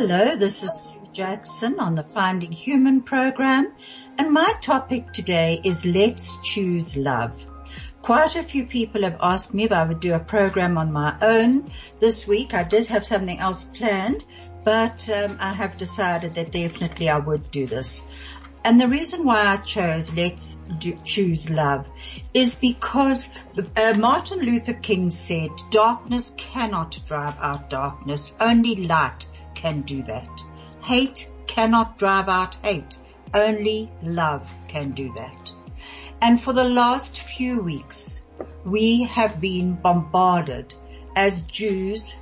Hello, this is Sue Jackson on the Finding Human program and my topic today is Let's Choose Love. Quite a few people have asked me if I would do a program on my own this week. I did have something else planned, but um, I have decided that definitely I would do this. And the reason why I chose Let's do, Choose Love is because uh, Martin Luther King said, darkness cannot drive out darkness. Only light can do that. Hate cannot drive out hate. Only love can do that. And for the last few weeks, we have been bombarded as Jews,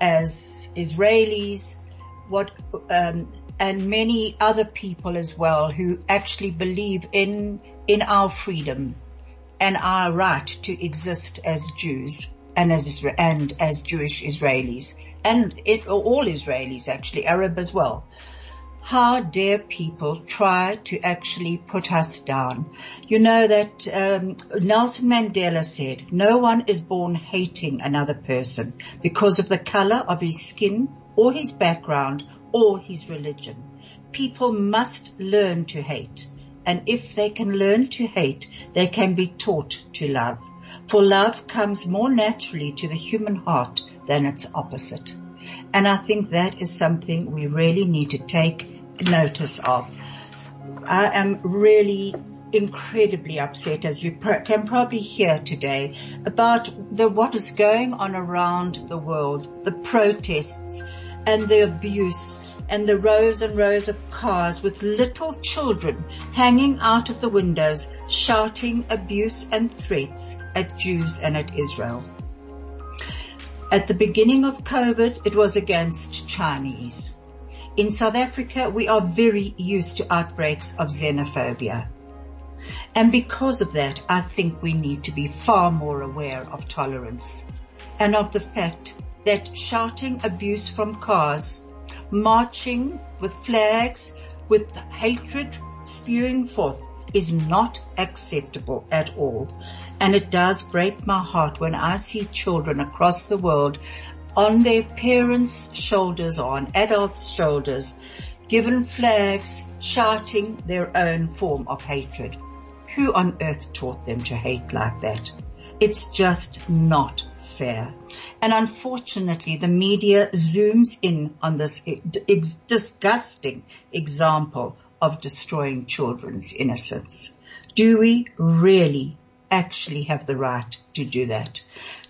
as Israelis, what, um, and many other people as well who actually believe in, in our freedom and our right to exist as Jews and as, and as Jewish Israelis and it, all Israelis actually, Arab as well. How dare people try to actually put us down? You know that um, Nelson Mandela said, "No one is born hating another person because of the color of his skin or his background or his religion. People must learn to hate, and if they can learn to hate, they can be taught to love. For love comes more naturally to the human heart than its opposite." And I think that is something we really need to take notice of. I am really incredibly upset as you can probably hear today about the, what is going on around the world, the protests and the abuse and the rows and rows of cars with little children hanging out of the windows shouting abuse and threats at Jews and at Israel. At the beginning of COVID, it was against Chinese. In South Africa, we are very used to outbreaks of xenophobia. And because of that, I think we need to be far more aware of tolerance and of the fact that shouting abuse from cars, marching with flags, with hatred spewing forth is not acceptable at all. And it does break my heart when I see children across the world on their parents' shoulders or on adults' shoulders, given flags, shouting their own form of hatred. Who on earth taught them to hate like that? It's just not fair. And unfortunately, the media zooms in on this disgusting example of destroying children's innocence. Do we really actually have the right to do that?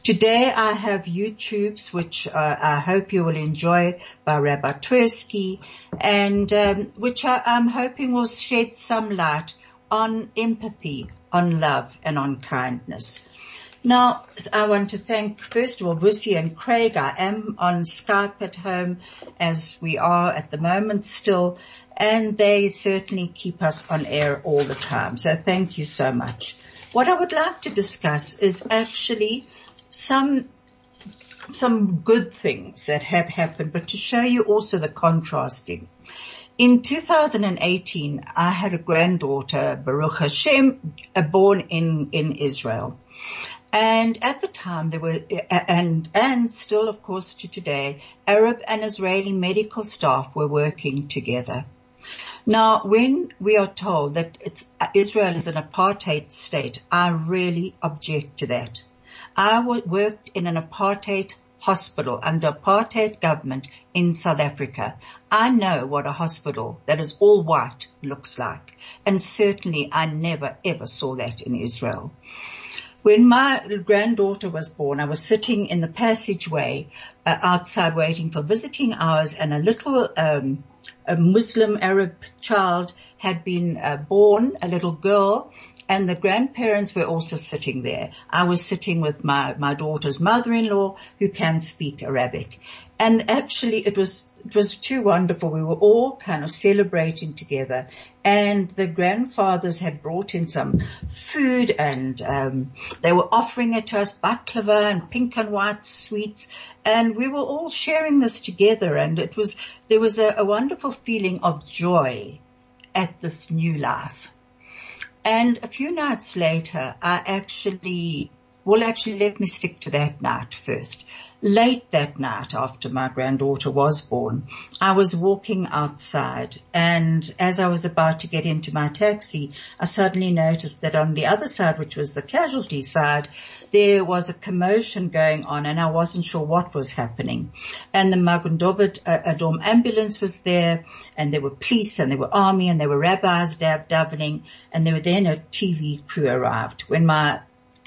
Today I have YouTubes, which uh, I hope you will enjoy by Rabbi Twersky and um, which I, I'm hoping will shed some light on empathy, on love and on kindness. Now, I want to thank, first of all, Bussy and Craig. I am on Skype at home as we are at the moment still and they certainly keep us on air all the time. So thank you so much. What I would like to discuss is actually some some good things that have happened, but to show you also the contrasting. In 2018, I had a granddaughter, Baruch Hashem, born in, in Israel. And at the time there were, and, and still of course to today, Arab and Israeli medical staff were working together. Now, when we are told that Israel is an apartheid state, I really object to that. I worked in an apartheid hospital under apartheid government in South Africa. I know what a hospital that is all white looks like. And certainly I never ever saw that in Israel. When my granddaughter was born, I was sitting in the passageway uh, outside waiting for visiting hours and a little um, a Muslim Arab child had been uh, born, a little girl, and the grandparents were also sitting there. I was sitting with my, my daughter's mother-in-law who can speak Arabic. And actually it was, it was too wonderful. We were all kind of celebrating together and the grandfathers had brought in some food and, um, they were offering it to us baklava and pink and white sweets and we were all sharing this together and it was, there was a, a wonderful feeling of joy at this new life. And a few nights later, I actually, well actually let me stick to that night first. Late that night after my granddaughter was born, I was walking outside and as I was about to get into my taxi, I suddenly noticed that on the other side, which was the casualty side, there was a commotion going on and I wasn't sure what was happening. And the Magen David uh, Adom ambulance was there and there were police and there were army and there were rabbis davening and there were then a TV crew arrived. When my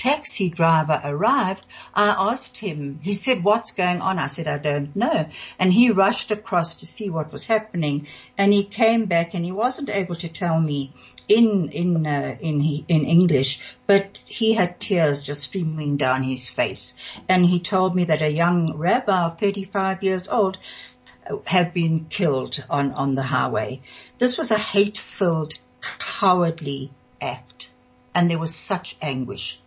taxi driver arrived, I asked him, he said, what's going on? I said, I don't know. And he rushed across to see what was happening and he came back and he wasn't able to tell me in, in, uh, in, in English, but he had tears just streaming down his face. And he told me that a young rabbi, 35 years old, had been killed on, on the highway. This was a hate-filled, cowardly act. And there was such anguish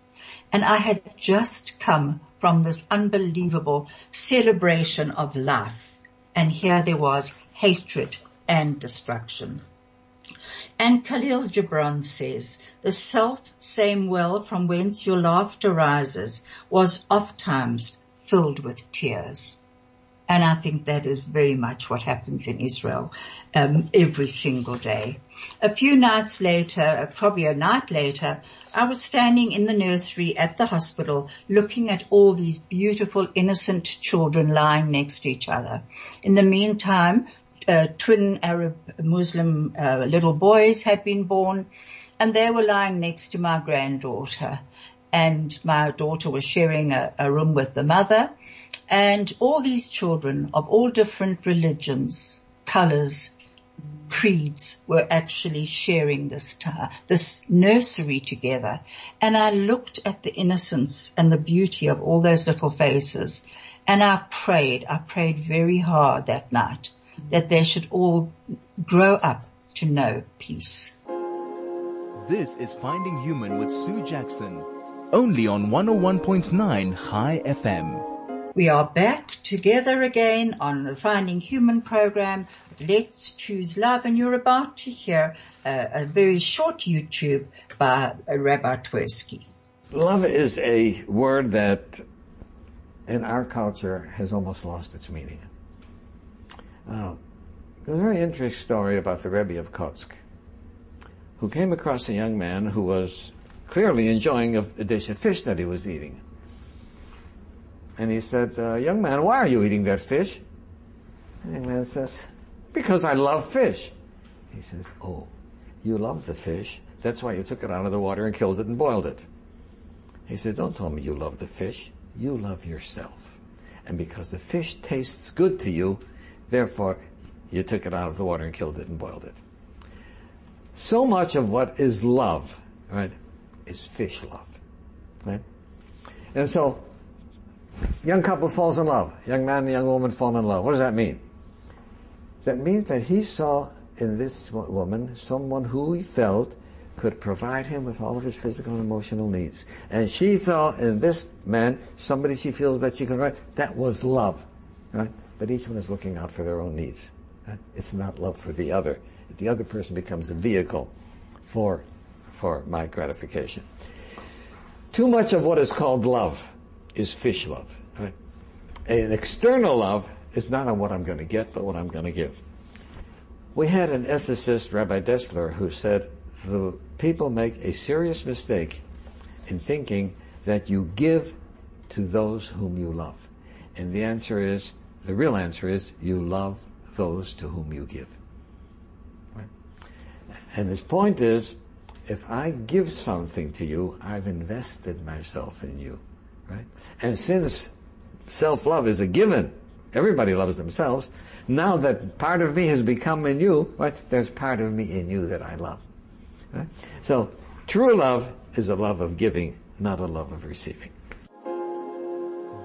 and I had just come from this unbelievable celebration of life. And here there was hatred and destruction. And Khalil Gibran says, the self-same well from whence your laughter rises was oft times filled with tears. And I think that is very much what happens in Israel um, every single day. A few nights later, probably a night later, I was standing in the nursery at the hospital looking at all these beautiful innocent children lying next to each other. In the meantime, uh, twin Arab Muslim uh, little boys had been born and they were lying next to my granddaughter and my daughter was sharing a, a room with the mother and all these children of all different religions, colors, creeds were actually sharing this this nursery together. And I looked at the innocence and the beauty of all those little faces and I prayed, I prayed very hard that night that they should all grow up to know peace. This is Finding Human with Sue Jackson, only on 101.9 High FM. We are back together again on the Finding Human program. Let's choose love and you're about to hear a, a very short YouTube by Rabbi Twersky. Love is a word that in our culture has almost lost its meaning. Uh, there's a very interesting story about the Rebbe of Kotsk, who came across a young man who was clearly enjoying a, a dish of fish that he was eating. And he said, uh, young man, why are you eating that fish? And the young man says, because I love fish. He says, oh, you love the fish. That's why you took it out of the water and killed it and boiled it. He says, don't tell me you love the fish. You love yourself. And because the fish tastes good to you, therefore you took it out of the water and killed it and boiled it. So much of what is love, right, is fish love, right? And so Young couple falls in love. Young man and young woman fall in love. What does that mean? That means that he saw in this woman someone who he felt could provide him with all of his physical and emotional needs. And she saw in this man somebody she feels that she can write. That was love. Right? But each one is looking out for their own needs. Right? It's not love for the other. The other person becomes a vehicle for, for my gratification. Too much of what is called love is fish love. Right? An external love is not on what I'm going to get, but what I'm going to give. We had an ethicist, Rabbi Dessler, who said the people make a serious mistake in thinking that you give to those whom you love. And the answer is, the real answer is, you love those to whom you give. Right? And his point is, if I give something to you, I've invested myself in you. Right? And since self-love is a given Everybody loves themselves. Now that part of me has become in you, right, there's part of me in you that I love. Right? So, true love is a love of giving, not a love of receiving.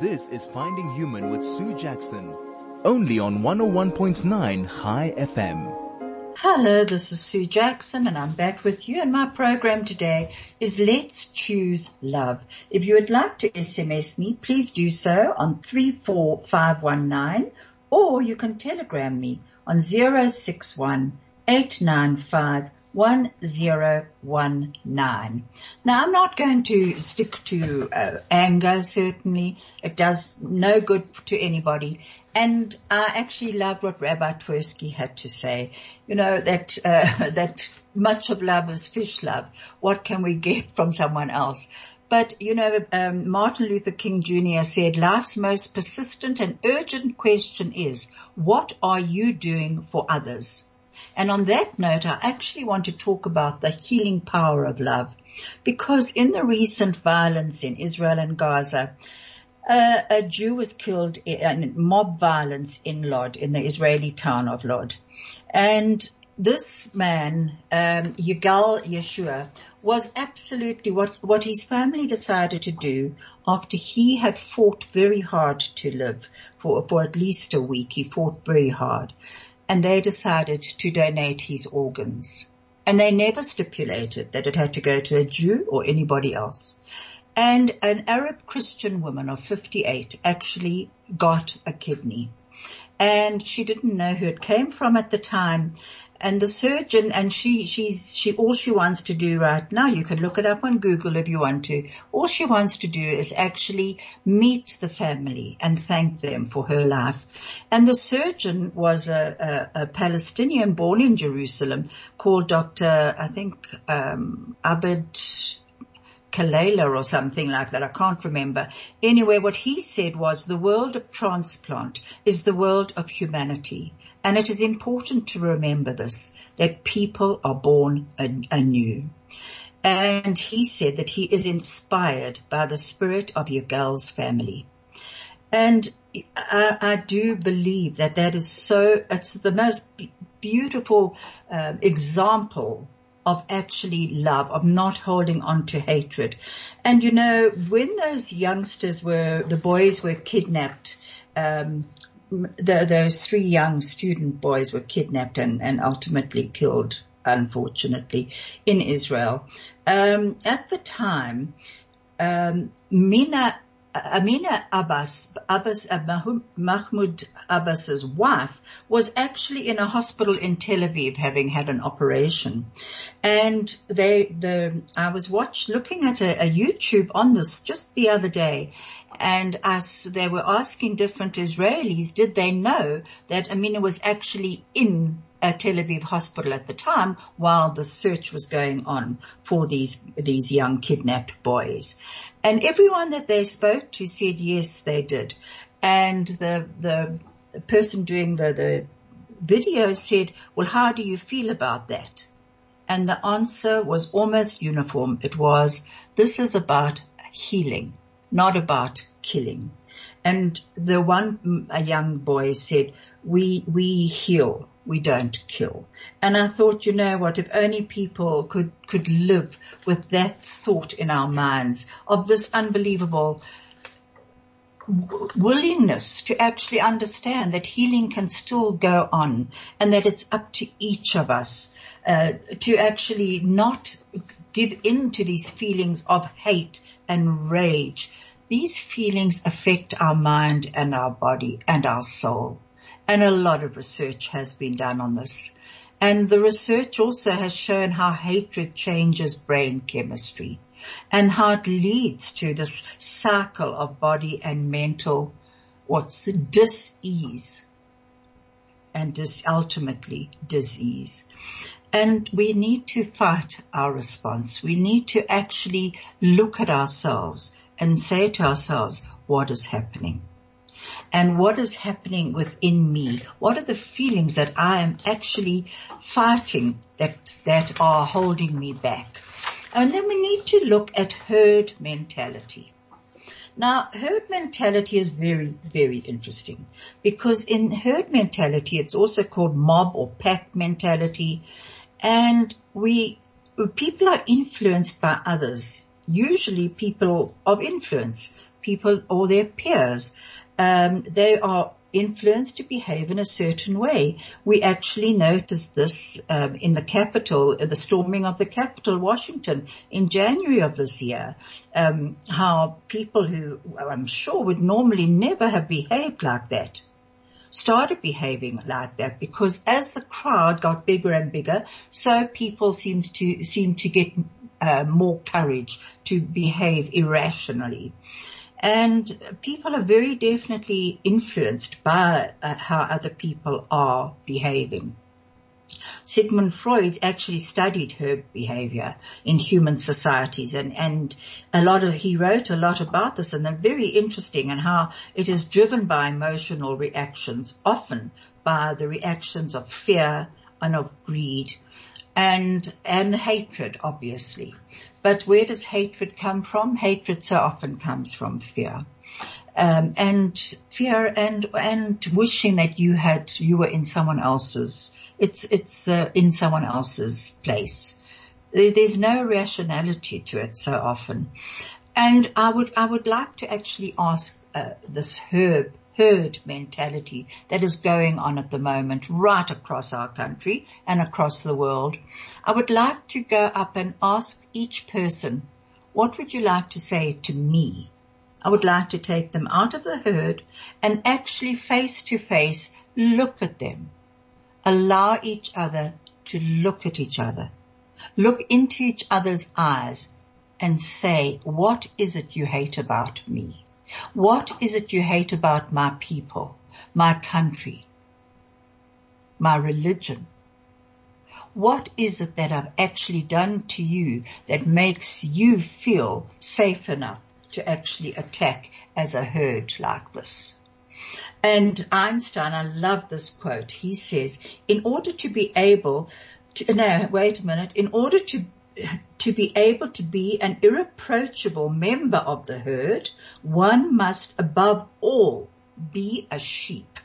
This is Finding Human with Sue Jackson, only on 101.9 High FM. Hello, this is Sue Jackson and I'm back with you and my program today is Let's Choose Love. If you would like to SMS me, please do so on 34519 or you can telegram me on 061 895 1019. Now I'm not going to stick to uh, anger, certainly. It does no good to anybody. And I actually love what Rabbi Twersky had to say. You know, that, uh, that much of love is fish love. What can we get from someone else? But, you know, um, Martin Luther King Jr. said life's most persistent and urgent question is, what are you doing for others? And on that note, I actually want to talk about the healing power of love because in the recent violence in Israel and Gaza, uh, a Jew was killed in mob violence in Lod, in the Israeli town of Lod. And this man, um, Yigal Yeshua, was absolutely what, what his family decided to do after he had fought very hard to live for, for at least a week. He fought very hard and they decided to donate his organs. And they never stipulated that it had to go to a Jew or anybody else. And an Arab Christian woman of 58 actually got a kidney. And she didn't know who it came from at the time and the surgeon and she she's she all she wants to do right now you can look it up on google if you want to all she wants to do is actually meet the family and thank them for her life and the surgeon was a, a, a palestinian born in jerusalem called dr i think um abed Kalela or something like that. I can't remember. Anyway, what he said was the world of transplant is the world of humanity. And it is important to remember this, that people are born anew. And he said that he is inspired by the spirit of Yigal's family. And I, I, do believe that that is so, it's the most beautiful um, example of actually love, of not holding on to hatred. And you know, when those youngsters were, the boys were kidnapped, um, the, those three young student boys were kidnapped and, and ultimately killed, unfortunately, in Israel. Um, at the time, um, Mina Amina Abbas, Abbas uh, Mahmoud Abbas's wife was actually in a hospital in Tel Aviv having had an operation. And they, the, I was watch, looking at a, a YouTube on this just the other day and as they were asking different Israelis, did they know that Amina was actually in a Tel Aviv hospital at the time while the search was going on for these, these young kidnapped boys. And everyone that they spoke to said yes, they did. And the, the person doing the, the video said, well, how do you feel about that? And the answer was almost uniform. It was, this is about healing, not about killing. And the one, a young boy said, we, we heal we don't kill. And I thought, you know what, if only people could, could live with that thought in our minds of this unbelievable willingness to actually understand that healing can still go on and that it's up to each of us uh, to actually not give in to these feelings of hate and rage. These feelings affect our mind and our body and our soul. And a lot of research has been done on this. And the research also has shown how hatred changes brain chemistry and how it leads to this cycle of body and mental, what's dis-ease and dis, ultimately disease. And we need to fight our response. We need to actually look at ourselves and say to ourselves, what is happening? And what is happening within me? What are the feelings that I am actually fighting that, that are holding me back? And then we need to look at herd mentality. Now, herd mentality is very, very interesting because in herd mentality, it's also called mob or pack mentality. And we, people are influenced by others, usually people of influence, people or their peers. Um, they are influenced to behave in a certain way. We actually noticed this um, in the Capitol, the storming of the Capitol, Washington, in January of this year. Um, how people who I'm sure would normally never have behaved like that started behaving like that because as the crowd got bigger and bigger, so people seemed to seem to get uh, more courage to behave irrationally. And people are very definitely influenced by uh, how other people are behaving. Sigmund Freud actually studied herd behavior in human societies and, and a lot of, he wrote a lot about this and they're very interesting and how it is driven by emotional reactions, often by the reactions of fear and of greed and, and hatred, obviously. But where does hatred come from? Hatred so often comes from fear. Um, and fear and and wishing that you had you were in someone else's it's it's uh, in someone else's place there's no rationality to it so often and i would i would like to actually ask uh, this herb herd mentality that is going on at the moment right across our country and across the world. I would like to go up and ask each person, what would you like to say to me? I would like to take them out of the herd and actually face to face look at them. Allow each other to look at each other. Look into each other's eyes and say, what is it you hate about me? What is it you hate about my people, my country, my religion? What is it that I've actually done to you that makes you feel safe enough to actually attack as a herd like this? And Einstein, I love this quote. He says, in order to be able to, no, wait a minute, in order to to be able to be an irreproachable member of the herd, one must above all be a sheep.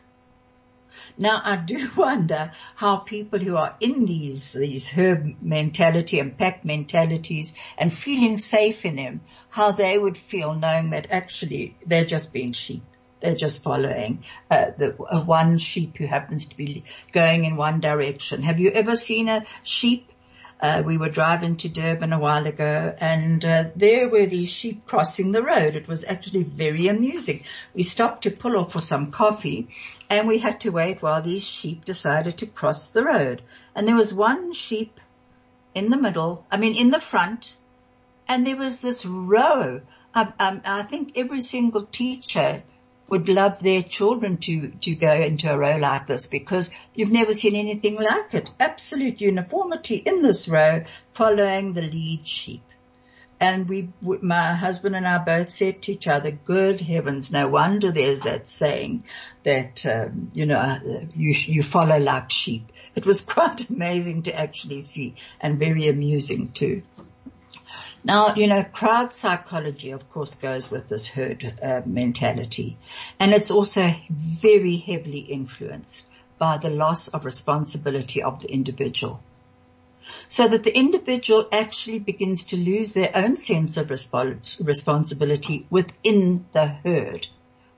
Now I do wonder how people who are in these, these herd mentality and pack mentalities and feeling safe in them, how they would feel knowing that actually they're just being sheep. They're just following uh, the uh, one sheep who happens to be going in one direction. Have you ever seen a sheep uh, we were driving to Durban a while ago and uh, there were these sheep crossing the road. It was actually very amusing. We stopped to pull off for some coffee and we had to wait while these sheep decided to cross the road. And there was one sheep in the middle, I mean in the front, and there was this row. Um, I think every single teacher would love their children to, to go into a row like this because you've never seen anything like it. Absolute uniformity in this row following the lead sheep. And we, my husband and I both said to each other, good heavens, no wonder there's that saying that, um, you know, you, you follow like sheep. It was quite amazing to actually see and very amusing too. Now, you know, crowd psychology, of course, goes with this herd uh, mentality. And it's also very heavily influenced by the loss of responsibility of the individual. So that the individual actually begins to lose their own sense of respons- responsibility within the herd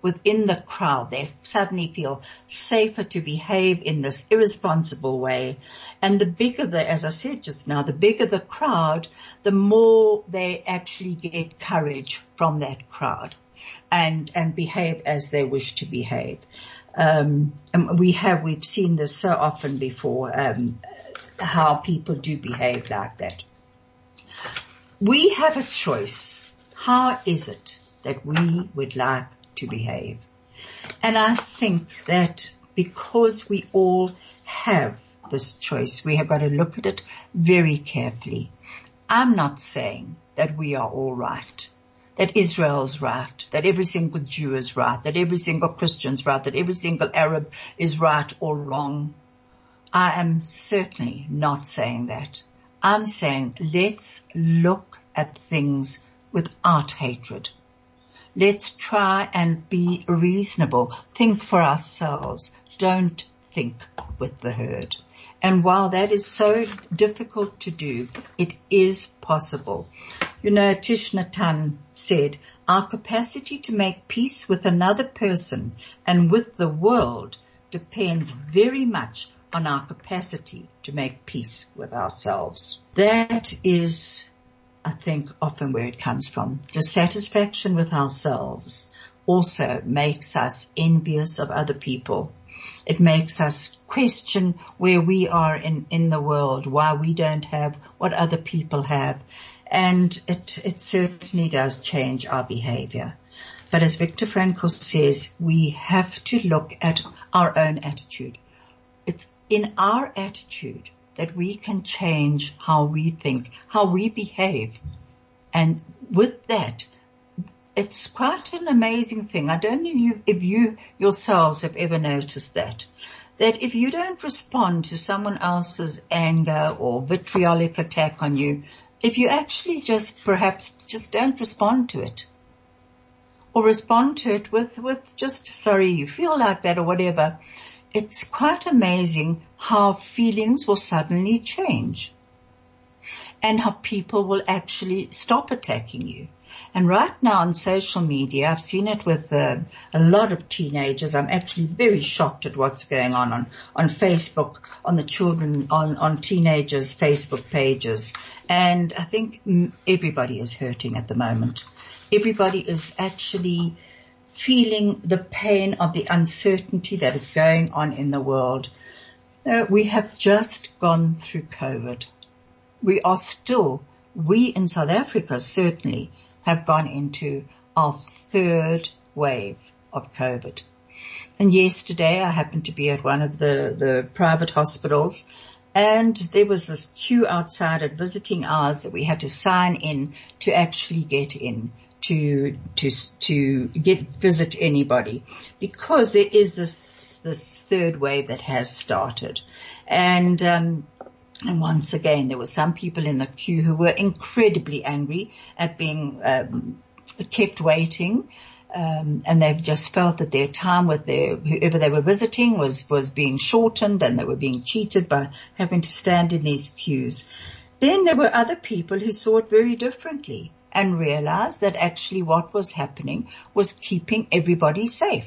within the crowd. They suddenly feel safer to behave in this irresponsible way. And the bigger the, as I said just now, the bigger the crowd, the more they actually get courage from that crowd and, and behave as they wish to behave. Um, and we have, we've seen this so often before, um, how people do behave like that. We have a choice. How is it that we would like to behave. And I think that because we all have this choice, we have got to look at it very carefully. I'm not saying that we are all right, that Israel's right, that every single Jew is right, that every single Christian's right, that every single Arab is right or wrong. I am certainly not saying that. I'm saying let's look at things without hatred. Let's try and be reasonable. Think for ourselves. Don't think with the herd. And while that is so difficult to do, it is possible. You know, Thich Nhat Hanh said, our capacity to make peace with another person and with the world depends very much on our capacity to make peace with ourselves. That is, I think, often where it comes from. Dissatisfaction with ourselves also makes us envious of other people. It makes us question where we are in, in the world, why we don't have what other people have. And it, it certainly does change our behavior. But as Viktor Frankl says, we have to look at our own attitude. It's in our attitude that we can change how we think, how we behave. And with that, it's quite an amazing thing. I don't know if you, yourselves have ever noticed that. That if you don't respond to someone else's anger or vitriolic attack on you, if you actually just perhaps just don't respond to it or respond to it with, with just sorry you feel like that or whatever, it's quite amazing how feelings will suddenly change and how people will actually stop attacking you. And right now on social media, I've seen it with uh, a lot of teenagers. I'm actually very shocked at what's going on on, on Facebook, on the children, on, on teenagers' Facebook pages. And I think everybody is hurting at the moment. Everybody is actually feeling the pain of the uncertainty that is going on in the world. Uh, we have just gone through COVID. We are still, we in South Africa certainly have gone into our third wave of COVID. And yesterday I happened to be at one of the, the private hospitals and there was this queue outside at visiting hours that we had to sign in to actually get in to to to get visit anybody because there is this this third wave that has started, and. Um, and once again, there were some people in the queue who were incredibly angry at being um, kept waiting. Um, and they've just felt that their time with their whoever they were visiting was was being shortened, and they were being cheated by having to stand in these queues. Then there were other people who saw it very differently and realized that actually what was happening was keeping everybody safe.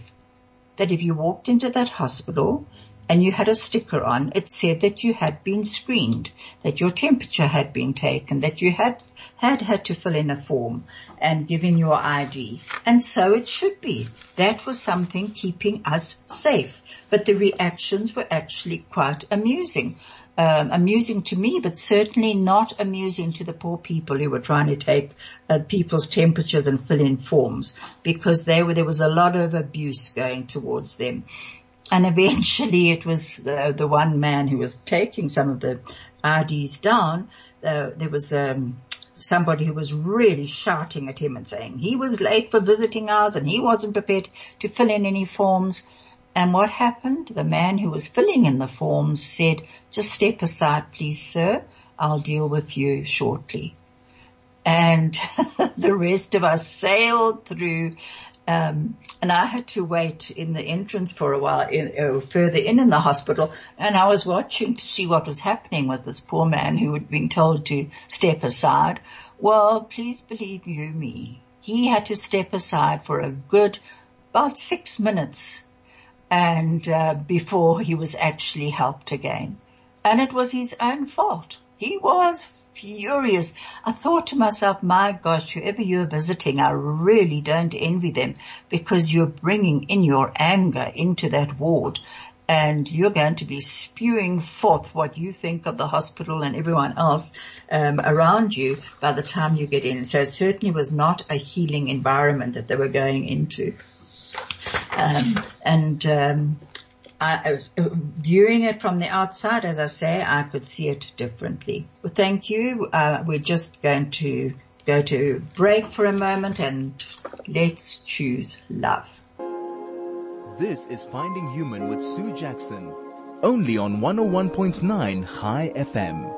That if you walked into that hospital and you had a sticker on, it said that you had been screened, that your temperature had been taken, that you had had had to fill in a form and give in your ID. And so it should be. That was something keeping us safe. But the reactions were actually quite amusing um, amusing to me, but certainly not amusing to the poor people who were trying to take uh, people's temperatures and fill in forms because were, there was a lot of abuse going towards them. And eventually it was the, the one man who was taking some of the IDs down. Uh, there was um, somebody who was really shouting at him and saying he was late for visiting hours and he wasn't prepared to fill in any forms. And what happened? The man who was filling in the forms said, just step aside, please, sir. I'll deal with you shortly. And the rest of us sailed through um, and I had to wait in the entrance for a while, in, uh, further in in the hospital, and I was watching to see what was happening with this poor man who had been told to step aside. Well, please believe you me, he had to step aside for a good about six minutes and uh, before he was actually helped again. And it was his own fault. He was furious. I thought to myself, my gosh, whoever you're visiting, I really don't envy them because you're bringing in your anger into that ward and you're going to be spewing forth what you think of the hospital and everyone else um, around you by the time you get in. So it certainly was not a healing environment that they were going into. Um, and um, I, viewing it from the outside, as I say, I could see it differently. Well, thank you. Uh, we're just going to go to break for a moment and let's choose love. This is Finding Human with Sue Jackson, only on 101.9 High FM.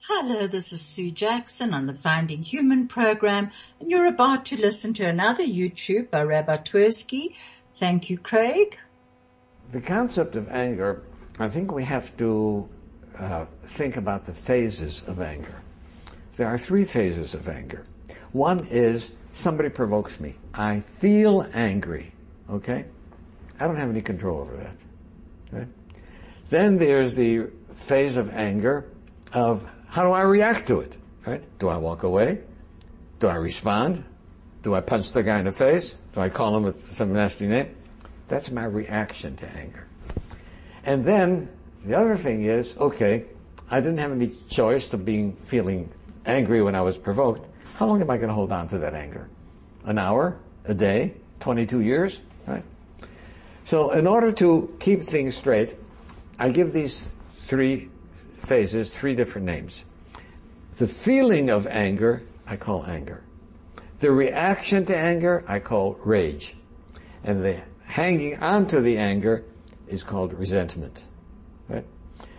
Hello, this is Sue Jackson on the Finding Human program, and you're about to listen to another YouTube by Rabbi Twersky. Thank you, Craig. The concept of anger, I think we have to uh, think about the phases of anger. There are three phases of anger. One is somebody provokes me. I feel angry. Okay? I don't have any control over that. Right? Then there's the phase of anger of how do I react to it? Right? Do I walk away? Do I respond? Do I punch the guy in the face? Do I call him with some nasty name? That's my reaction to anger. And then the other thing is, okay, I didn't have any choice of being feeling angry when I was provoked. How long am I going to hold on to that anger? An hour? A day? 22 years? Right? So in order to keep things straight, I give these three phases three different names. The feeling of anger, I call anger. The reaction to anger, I call rage. And the hanging on to the anger is called resentment. Right?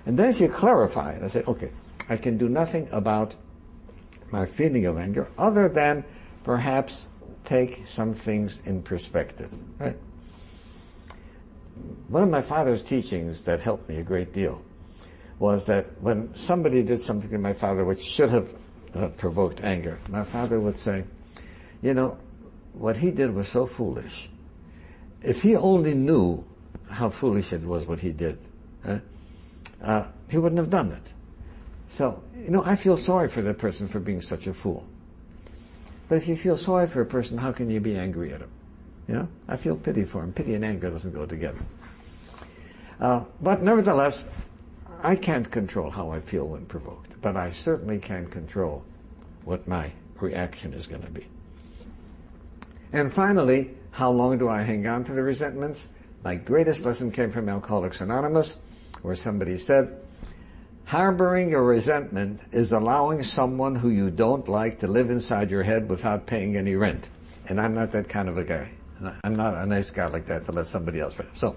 And then clarify it, I say, okay, I can do nothing about my feeling of anger other than perhaps take some things in perspective. Right? One of my father's teachings that helped me a great deal was that when somebody did something to my father which should have uh, provoked anger, my father would say, you know, what he did was so foolish. If he only knew how foolish it was what he did, uh, he wouldn't have done it. So, you know, I feel sorry for that person for being such a fool. But if you feel sorry for a person, how can you be angry at him? You know, I feel pity for him. Pity and anger doesn't go together. Uh, but nevertheless, I can't control how I feel when provoked, but I certainly can control what my reaction is going to be. And finally, how long do I hang on to the resentments? My greatest lesson came from Alcoholics Anonymous, where somebody said, harboring a resentment is allowing someone who you don't like to live inside your head without paying any rent. And I'm not that kind of a guy. I'm not a nice guy like that to let somebody else rent. So,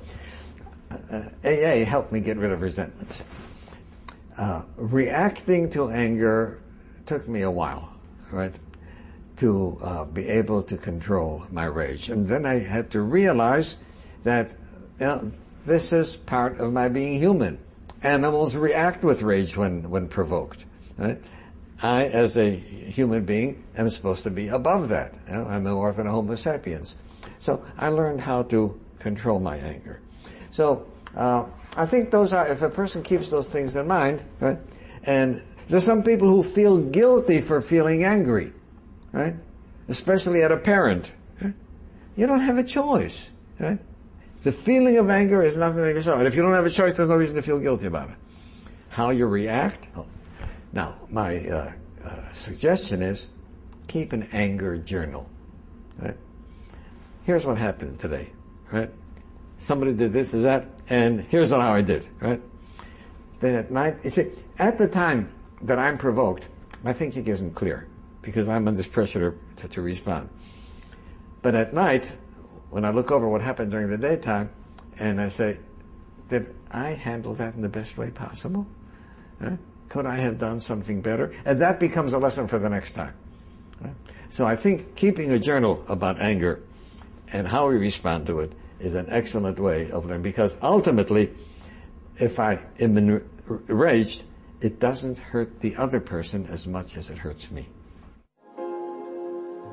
uh, AA helped me get rid of resentments. Uh, reacting to anger took me a while, right? To uh, be able to control my rage. And then I had to realize that you know, this is part of my being human. Animals react with rage when, when provoked. Right? I, as a human being, am supposed to be above that. You know, I'm more than a Homo sapiens. So I learned how to control my anger. So uh, I think those are, if a person keeps those things in mind, right? And there's some people who feel guilty for feeling angry, right? Especially at a parent. Right? You don't have a choice, right? The feeling of anger is nothing to yourself. And if you don't have a choice, there's no reason to feel guilty about it. How you react? Oh. Now, my uh, uh, suggestion is keep an anger journal. Right? Here's what happened today. Right? Somebody did this, is that, and here's how I did. Right? Then at night, you see, at the time that I'm provoked, my thinking isn't clear because I'm under pressure to, to, to respond. But at night, when I look over what happened during the daytime, and I say, did I handle that in the best way possible? Huh? Could I have done something better? And that becomes a lesson for the next time. So I think keeping a journal about anger and how we respond to it is an excellent way of learning because ultimately, if I am enraged, it doesn't hurt the other person as much as it hurts me.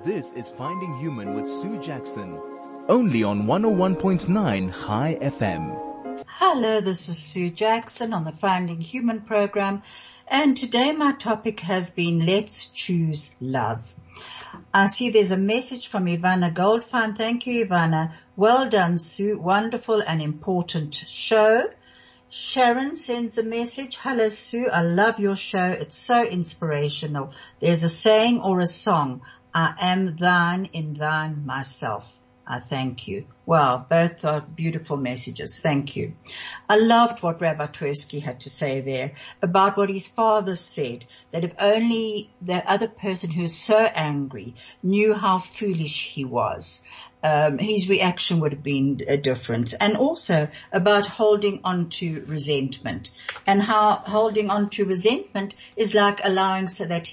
This is Finding Human with Sue Jackson only on 101.9 High FM. Hello, this is Sue Jackson on the Finding Human program, and today my topic has been Let's Choose Love. I see there's a message from Ivana Goldfein. Thank you, Ivana. Well done, Sue. Wonderful and important show. Sharon sends a message. Hello, Sue. I love your show. It's so inspirational. There's a saying or a song. I am thine in thine myself. I thank you. Wow, both are beautiful messages. Thank you. I loved what Rabbi Twersky had to say there about what his father said, that if only the other person who's so angry knew how foolish he was, um, his reaction would have been uh, different. And also about holding on to resentment and how holding on to resentment is like allowing so that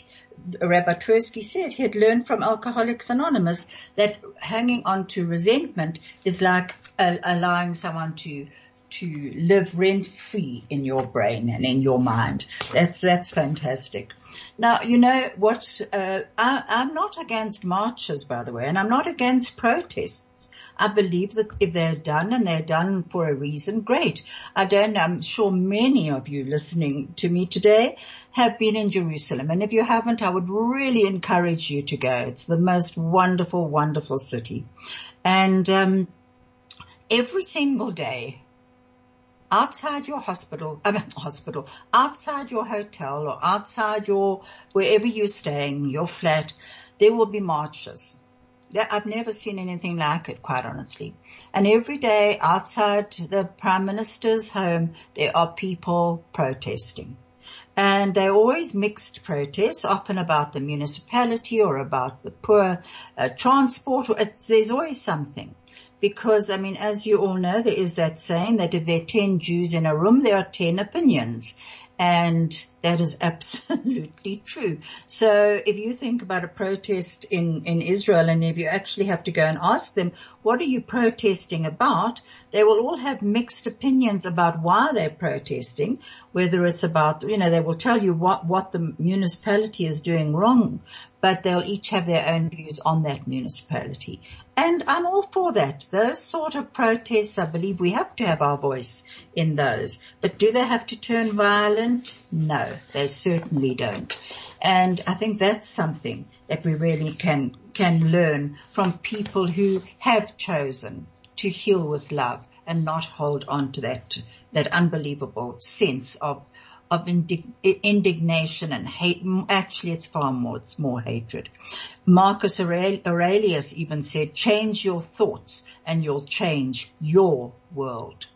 Rabbi Twersky said he had learned from Alcoholics Anonymous that hanging on to resentment is like allowing someone to to live rent free in your brain and in your mind. That's that's fantastic. Now, you know what, uh, I, I'm not against marches, by the way, and I'm not against protests. I believe that if they're done and they're done for a reason, great. I don't, I'm sure many of you listening to me today have been in Jerusalem. And if you haven't, I would really encourage you to go. It's the most wonderful, wonderful city. And, um, every single day outside your hospital, I mean hospital, outside your hotel or outside your, wherever you're staying, your flat, there will be marches. I've never seen anything like it, quite honestly. And every day outside the Prime Minister's home, there are people protesting. And they're always mixed protests, often about the municipality or about the poor uh, transport. there's always something because I mean, as you all know, there is that saying that if there are 10 Jews in a room, there are 10 opinions. And that is absolutely true. So if you think about a protest in, in Israel and if you actually have to go and ask them, what are you protesting about? They will all have mixed opinions about why they're protesting, whether it's about, you know, they will tell you what, what the municipality is doing wrong, but they'll each have their own views on that municipality. And I'm all for that. Those sort of protests, I believe we have to have our voice in those. But do they have to turn violent? No, they certainly don't. And I think that's something that we really can, can learn from people who have chosen to heal with love and not hold on to that, that unbelievable sense of of indignation and hate. Actually, it's far more, it's more hatred. Marcus Aurelius even said, change your thoughts and you'll change your world.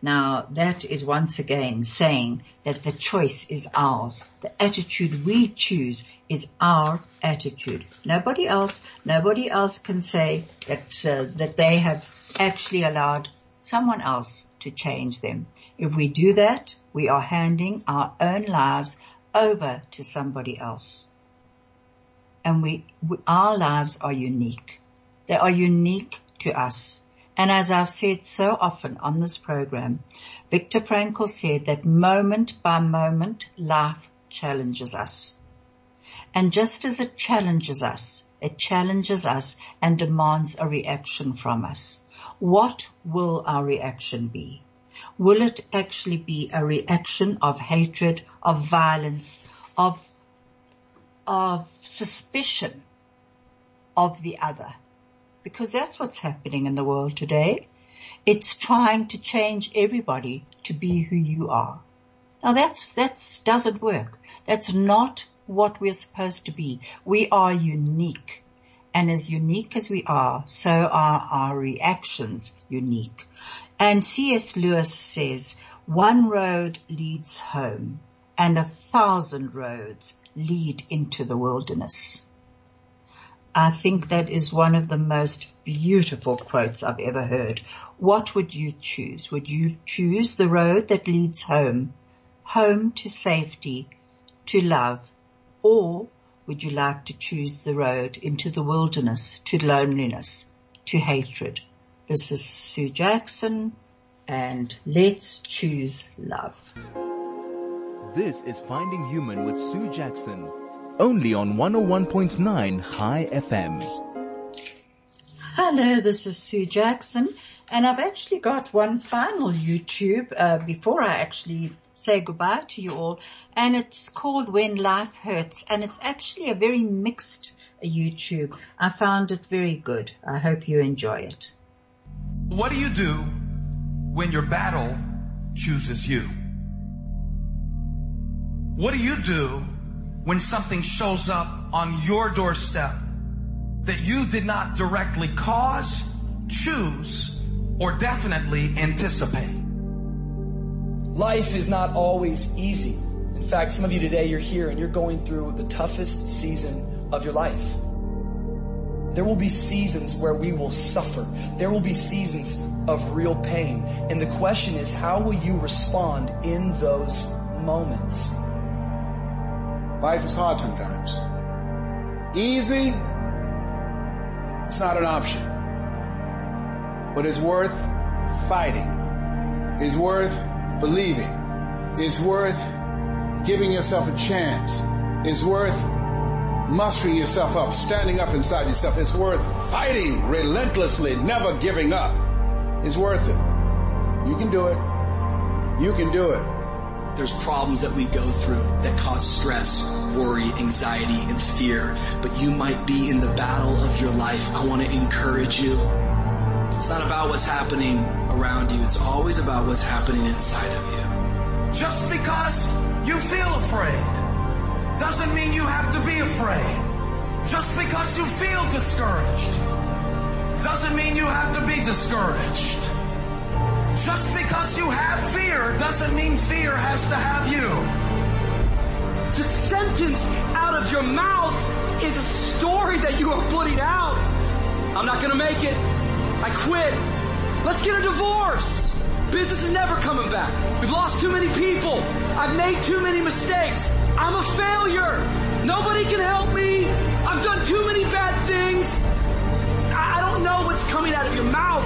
Now that is once again saying that the choice is ours. The attitude we choose is our attitude. Nobody else, nobody else can say that, uh, that they have actually allowed someone else to change them. If we do that, we are handing our own lives over to somebody else. And we, we, our lives are unique. They are unique to us. And as I've said so often on this program, Viktor Frankl said that moment by moment life challenges us. And just as it challenges us, it challenges us and demands a reaction from us. What will our reaction be? will it actually be a reaction of hatred, of violence, of, of suspicion of the other? Because that's what's happening in the world today. It's trying to change everybody to be who you are. Now that's, that's doesn't work. That's not what we're supposed to be. We are unique. And as unique as we are, so are our reactions unique. And C.S. Lewis says, one road leads home and a thousand roads lead into the wilderness. I think that is one of the most beautiful quotes I've ever heard. What would you choose? Would you choose the road that leads home, home to safety, to love, or would you like to choose the road into the wilderness, to loneliness, to hatred? This is Sue Jackson and let's choose love. This is Finding Human with Sue Jackson, only on 101.9 Chai FM. Hello, this is Sue Jackson and I've actually got one final YouTube uh, before I actually say goodbye to you all and it's called When Life Hurts and it's actually a very mixed uh, YouTube. I found it very good. I hope you enjoy it. What do you do when your battle chooses you? What do you do when something shows up on your doorstep that you did not directly cause choose, or definitely anticipate. Life is not always easy. In fact, some of you today, you're here and you're going through the toughest season of your life. There will be seasons where we will suffer. There will be seasons of real pain. And the question is, how will you respond in those moments? Life is hard sometimes. Easy, it's not an option. But it's worth fighting. It's worth believing. It's worth giving yourself a chance. It's worth mustering yourself up, standing up inside yourself. It's worth fighting relentlessly, never giving up. It's worth it. You can do it. You can do it. There's problems that we go through that cause stress, worry, anxiety, and fear, but you might be in the battle of your life. I want to encourage you. It's not about what's happening around you. It's always about what's happening inside of you. Just because you feel afraid doesn't mean you have to be afraid. Just because you feel discouraged doesn't mean you have to be discouraged. Just because you have fear doesn't mean fear has to have you. The sentence out of your mouth is a story that you are putting out. I'm not gonna make it. I quit. Let's get a divorce. Business is never coming back. We've lost too many people. I've made too many mistakes. I'm a failure. Nobody can help me. I've done too many bad things. I don't know what's coming out of your mouth,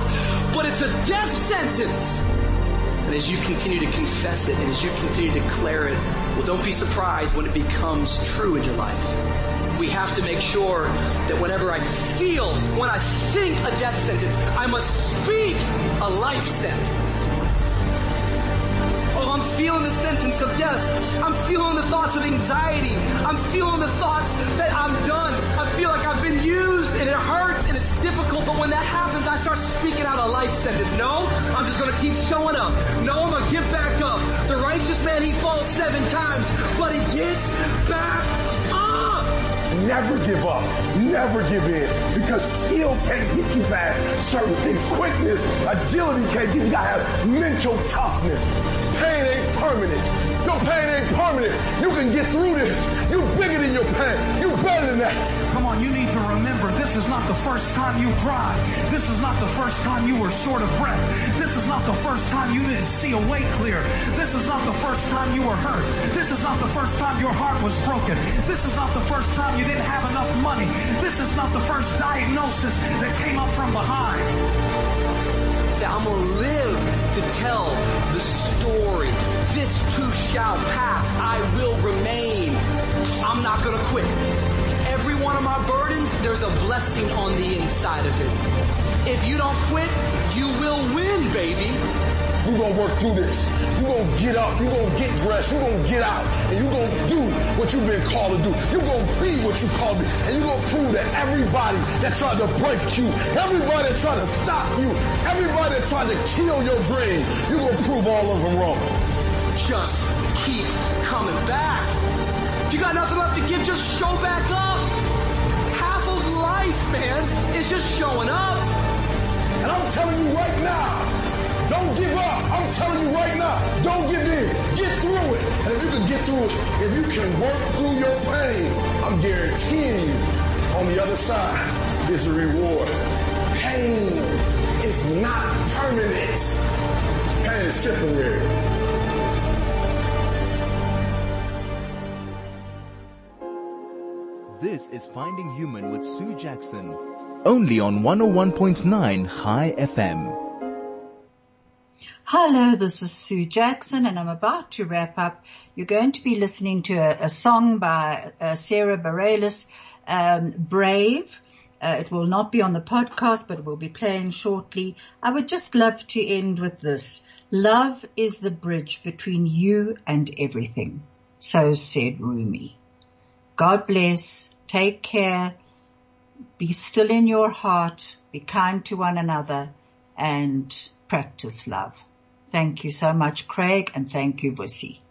but it's a death sentence. And as you continue to confess it and as you continue to declare it, well, don't be surprised when it becomes true in your life. We have to make sure that whenever I feel, when I think a death sentence, I must speak a life sentence. Oh, I'm feeling the sentence of death. I'm feeling the thoughts of anxiety. I'm feeling the thoughts that I'm done. I feel like I've been used and it hurts and it's difficult. But when that happens, I start speaking out a life sentence. No, I'm just going to keep showing up. No, I'm going to get back up. The righteous man, he falls seven times, but he gets back. Never give up. Never give in. Because skill can't get you past certain things. Quickness, agility can't get you. You gotta have mental toughness. Pain ain't permanent. Your pain ain't permanent. You can get through this. You bigger than your pain. You better than that. Come on, you need to remember this is not the first time you cried. This is not the first time you were short of breath. This is not the first time you didn't see a way clear. This is not the first time you were hurt. This is not the first time your heart was broken. This is not the first time you didn't have enough money. This is not the first diagnosis that came up from behind. Say, I'm gonna live to tell the story. Shall pass. I will remain. I'm not gonna quit. Every one of my burdens, there's a blessing on the inside of it. If you don't quit, you will win, baby. You gonna work through this. You gonna get up. You're gonna get dressed. You're gonna get out. And you're gonna do what you've been called to do. You're gonna be what you called to be. And you're gonna prove that everybody that tried to break you, everybody that tried to stop you, everybody that tried to kill your dream, you're gonna prove all of them wrong. Just keep coming back. If you got nothing left to give, just show back up. Half of life, man, is just showing up. And I'm telling you right now, don't give up. I'm telling you right now, don't give in. Get through it. And if you can get through it, if you can work through your pain, I'm guaranteeing you on the other side is a reward. Pain is not permanent. Pain is temporary. This is Finding Human with Sue Jackson. Only on 101.9 Chai FM. Hello, this is Sue Jackson and I'm about to wrap up. You're going to be listening to a, a song by uh, Sara Bareilles, um, Brave. Uh, it will not be on the podcast, but it will be playing shortly. I would just love to end with this. Love is the bridge between you and everything. So said Rumi. God bless. Take care. Be still in your heart. Be kind to one another and practice love. Thank you so much, Craig, and thank you, Bussy.